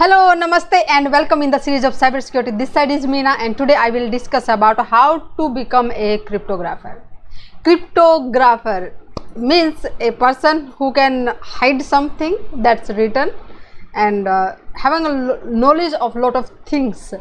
Hello, namaste and welcome in the series of cybersecurity. This side is Meena and today I will discuss about how to become a cryptographer. Cryptographer means a person who can hide something that's written and uh, having a knowledge of lot of things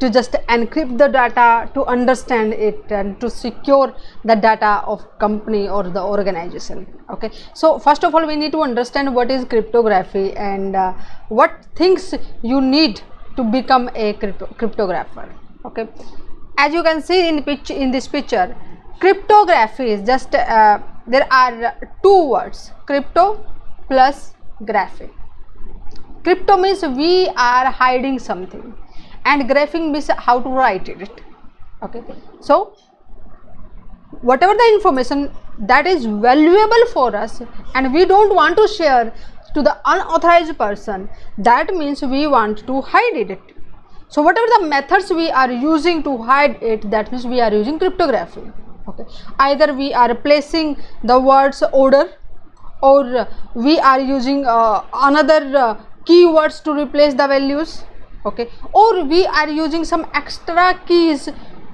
to just encrypt the data to understand it and to secure the data of company or the organization okay? So first of all we need to understand what is cryptography and uh, what things you need to become a crypto- cryptographer okay? As you can see in picture in this picture cryptography is just uh, there are two words crypto plus graphy. Crypto means we are hiding something and graphing means how to write it. Okay. So whatever the information that is valuable for us and we don't want to share to the unauthorized person that means we want to hide it. So whatever the methods we are using to hide it that means we are using cryptography. Okay. Either we are placing the words order or we are using uh, another uh, keywords to replace the values okay? Or we are using some extra keys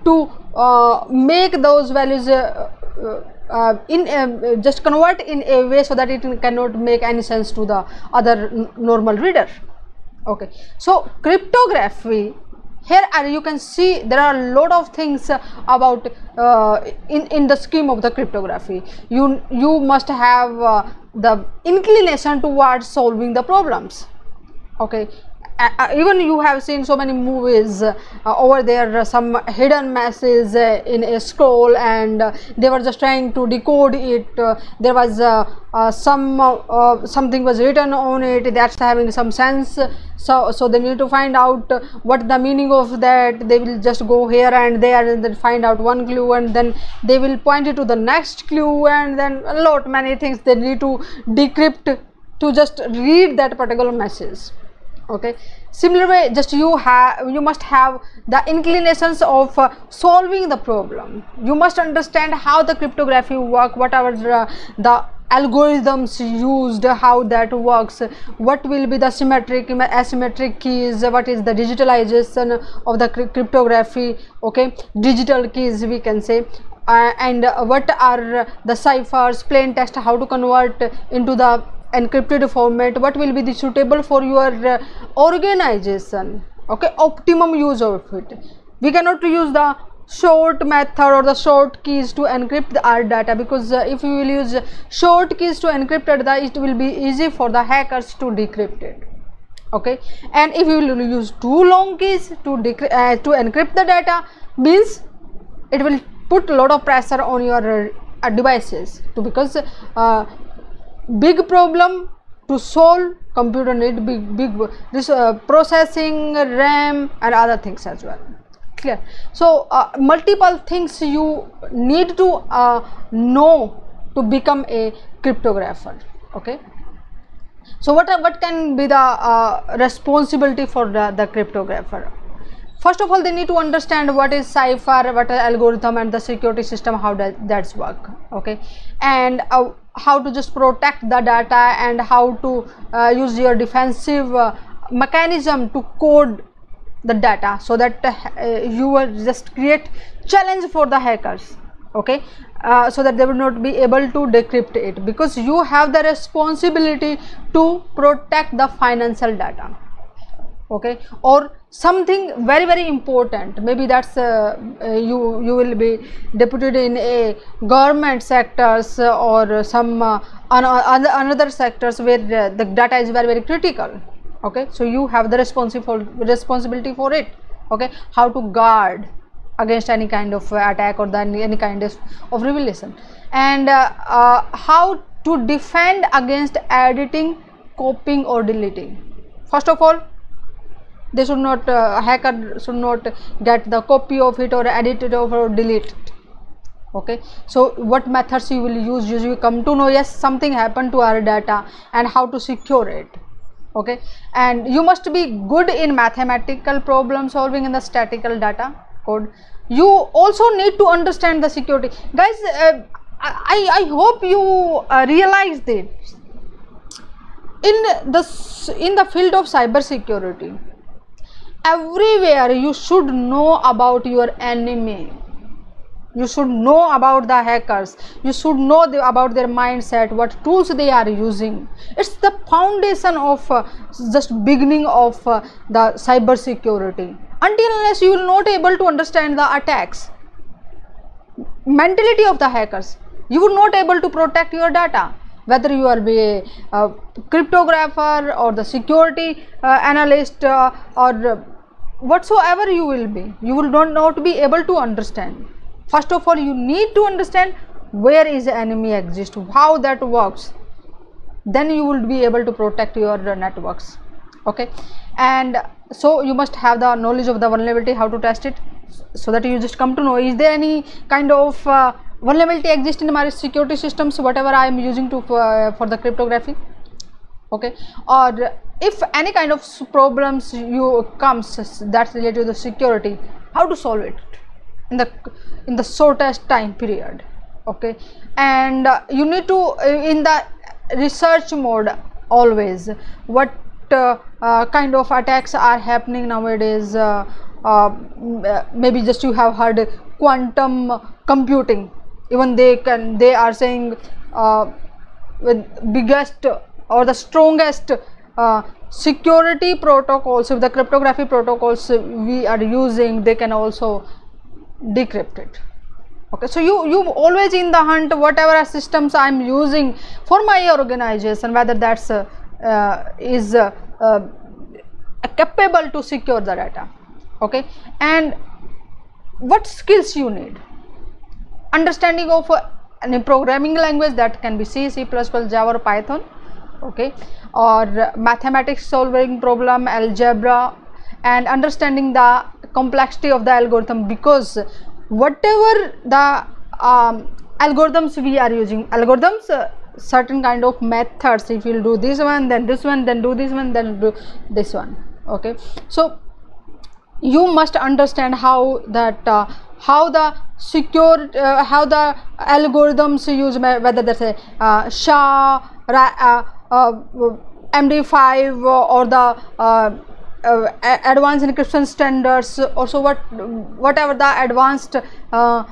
to uh, make those values uh, uh, uh, in uh, just convert in a way so that it cannot make any sense to the other normal reader. Okay? So cryptography here are you can see there are a lot of things about uh, in in the scheme of the cryptography. You you must have the inclination towards solving the problems. Okay even you have seen so many movies uh, over there uh, some hidden messages uh, in a scroll and uh, they were just trying to decode it. Uh, there was uh, uh, some uh, uh, something was written on it that's having some sense. So so they need to find out uh, what the meaning of that. They will just go here and there and then find out one clue and then they will point it to the next clue and then a lot many things they need to decrypt to just read that particular message okay. Similar way just you have you must have the inclinations of uh, solving the problem. You must understand how the cryptography work whatever the, the algorithms used how that works what will be the symmetric asymmetric keys what is the digitalization of the cryp- cryptography okay. Digital keys we can say. Uh, and uh, what are the ciphers plain text how to convert into the encrypted format what will be the suitable for your uh, organization? Okay optimum use of it. We cannot use the short method or the short keys to encrypt our data because uh, if we will use short keys to encrypt it, the, it will be easy for the hackers to decrypt it. Okay and if you will use too long keys to uh, to encrypt the data means it will put a lot of pressure on your uh, devices to because uh, big problem to solve computer need big big this uh, processing ram and other things as well. Clear? So uh, multiple things you need to uh, know to become a cryptographer okay? So what what can be the uh, responsibility for the, the cryptographer first of all they need to understand what is cipher what is algorithm and the security system how does that's work okay? And uh, how to just protect the data and how to uh, use your defensive uh, mechanism to code the data so that uh, you will just create challenge for the hackers okay? Uh, so that they will not be able to decrypt it because you have the responsibility to protect the financial data okay? Or something very very important. Maybe that's uh, uh, you you will be deputed in a government sectors or some uh, other another sectors where the data is very very critical okay? So you have the responsible responsibility for it okay? How to guard against any kind of attack or then any kind of, of revelation. And uh, uh, how to defend against editing copying or deleting? First of all they should not uh, hacker should not get the copy of it or edit it or delete it. Okay? So what methods you will use you come to know yes something happened to our data and how to secure it. Okay? And you must be good in mathematical problem solving in the statistical data code. You also need to understand the security. Guys uh, I, I hope you uh, realize this. In the in the field of cyber security everywhere. You should know about your enemy. You should know about the hackers. You should know the, about their mindset what tools they are using. It's the foundation of uh, just beginning of uh, the cyber security. Until unless you will not able to understand the attacks. Mentality of the hackers. You would not able to protect your data. Whether you are a, uh, cryptographer or the security uh, analyst uh, or whatsoever you will be you will not, not be able to understand. First of all you need to understand where is the enemy exist how that works. Then you will be able to protect your networks. Okay? And so you must have the knowledge of the vulnerability how to test it so that you just come to know is there any kind of uh, vulnerability exist in my security systems whatever i am using to uh, for the cryptography okay? Or if any kind of problems you comes that's related to the security how to solve it? In the in the shortest time period. Okay? And uh, you need to uh, in the research mode always what uh, uh, kind of attacks are happening nowadays uh, uh, maybe just you have heard quantum computing. Even they can they are saying with biggest or the strongest uh, security protocols if the cryptography protocols we are using they can also decrypt it. Okay so you you always in the hunt whatever systems i'm using for my organization whether that's uh, uh, is uh, uh, capable to secure the data. Okay and what skills you need? Understanding of uh, any programming language that can be C, C++, Java or Python okay. Or mathematics solving problem algebra and understanding the complexity of the algorithm. Because whatever the um, algorithms we are using algorithms uh, certain kind of methods if you'll do this one then this one then do this one then do this one. Okay. So you must understand how that uh, how the secure uh, how the algorithms use whether that's a uh, SHA, ra- uh, MD5 or the uh, uh, advanced encryption standards also what whatever the advanced uh,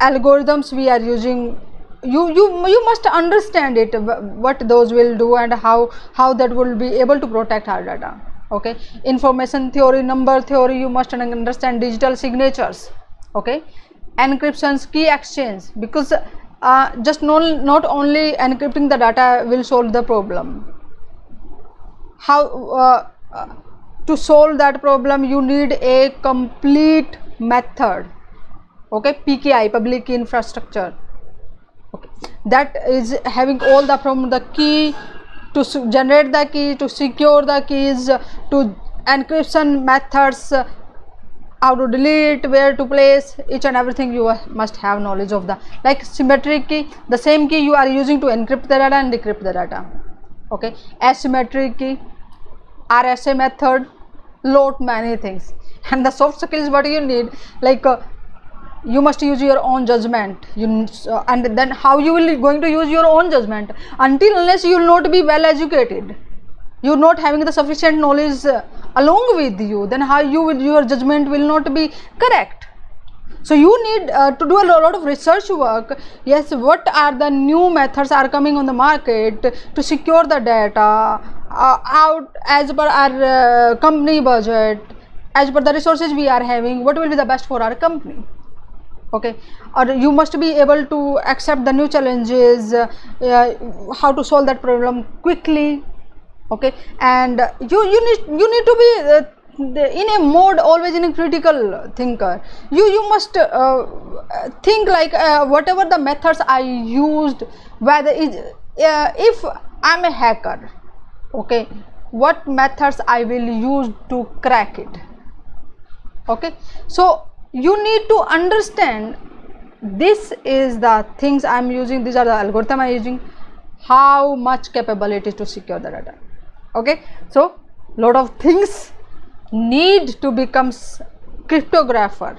algorithms we are using. You you you must understand it what those will do and how how that will be able to protect our data okay? Information theory number theory you must understand digital signatures okay? Encryptions key exchange because uh, just not, not only encrypting the data will solve the problem. How uh, uh, to solve that problem you need a complete method. Okay pki public infrastructure. Okay. That is having all the from the key to generate the key to secure the keys to encryption methods how to delete where to place each and everything you must have knowledge of the like symmetric key the same key you are using to encrypt the data and decrypt the data. Okay? Asymmetric key rsa method lot many things. And the soft skills what you need like uh, you must use your own judgment. You uh, and then how you will going to use your own judgment? Until unless you will not be well educated you're not having the sufficient knowledge uh, along with you then how you your judgment will not be correct. So you need uh, to do a lot of research work. Yes what are the new methods are coming on the market to secure the data uh, out as per our uh, company budget as per the resources we are having what will be the best for our company? Okay. Or you must be able to accept the new challenges uh, uh, how to solve that problem quickly okay? And uh, you you need you need to be uh, in a mode always in a critical thinker. You you must uh, think like uh, whatever the methods i used whether is uh, if i'm a hacker okay? What methods i will use to crack it? Okay? So you need to understand this is the things i'm using these are the algorithm i'm using how much capability to secure the data okay? So lot of things need to become cryptographer.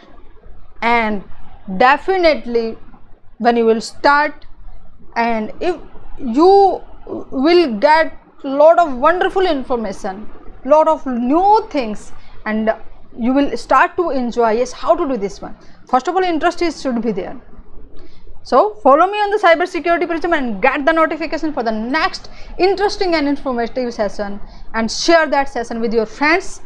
And definitely when you will start and if you will get lot of wonderful information lot of new things and you will start to enjoy yes how to do this one? First of all interest is should be there so follow me on the cyber security prism and get the notification for the next interesting and informative session and share that session with your friends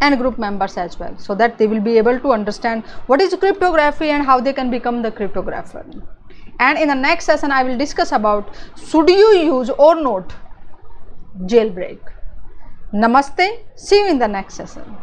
and group members as well so that they will be able to understand what is cryptography and how they can become the cryptographer. And in the next session i will discuss about should you use or not jailbreak. Namaste. See you in the next session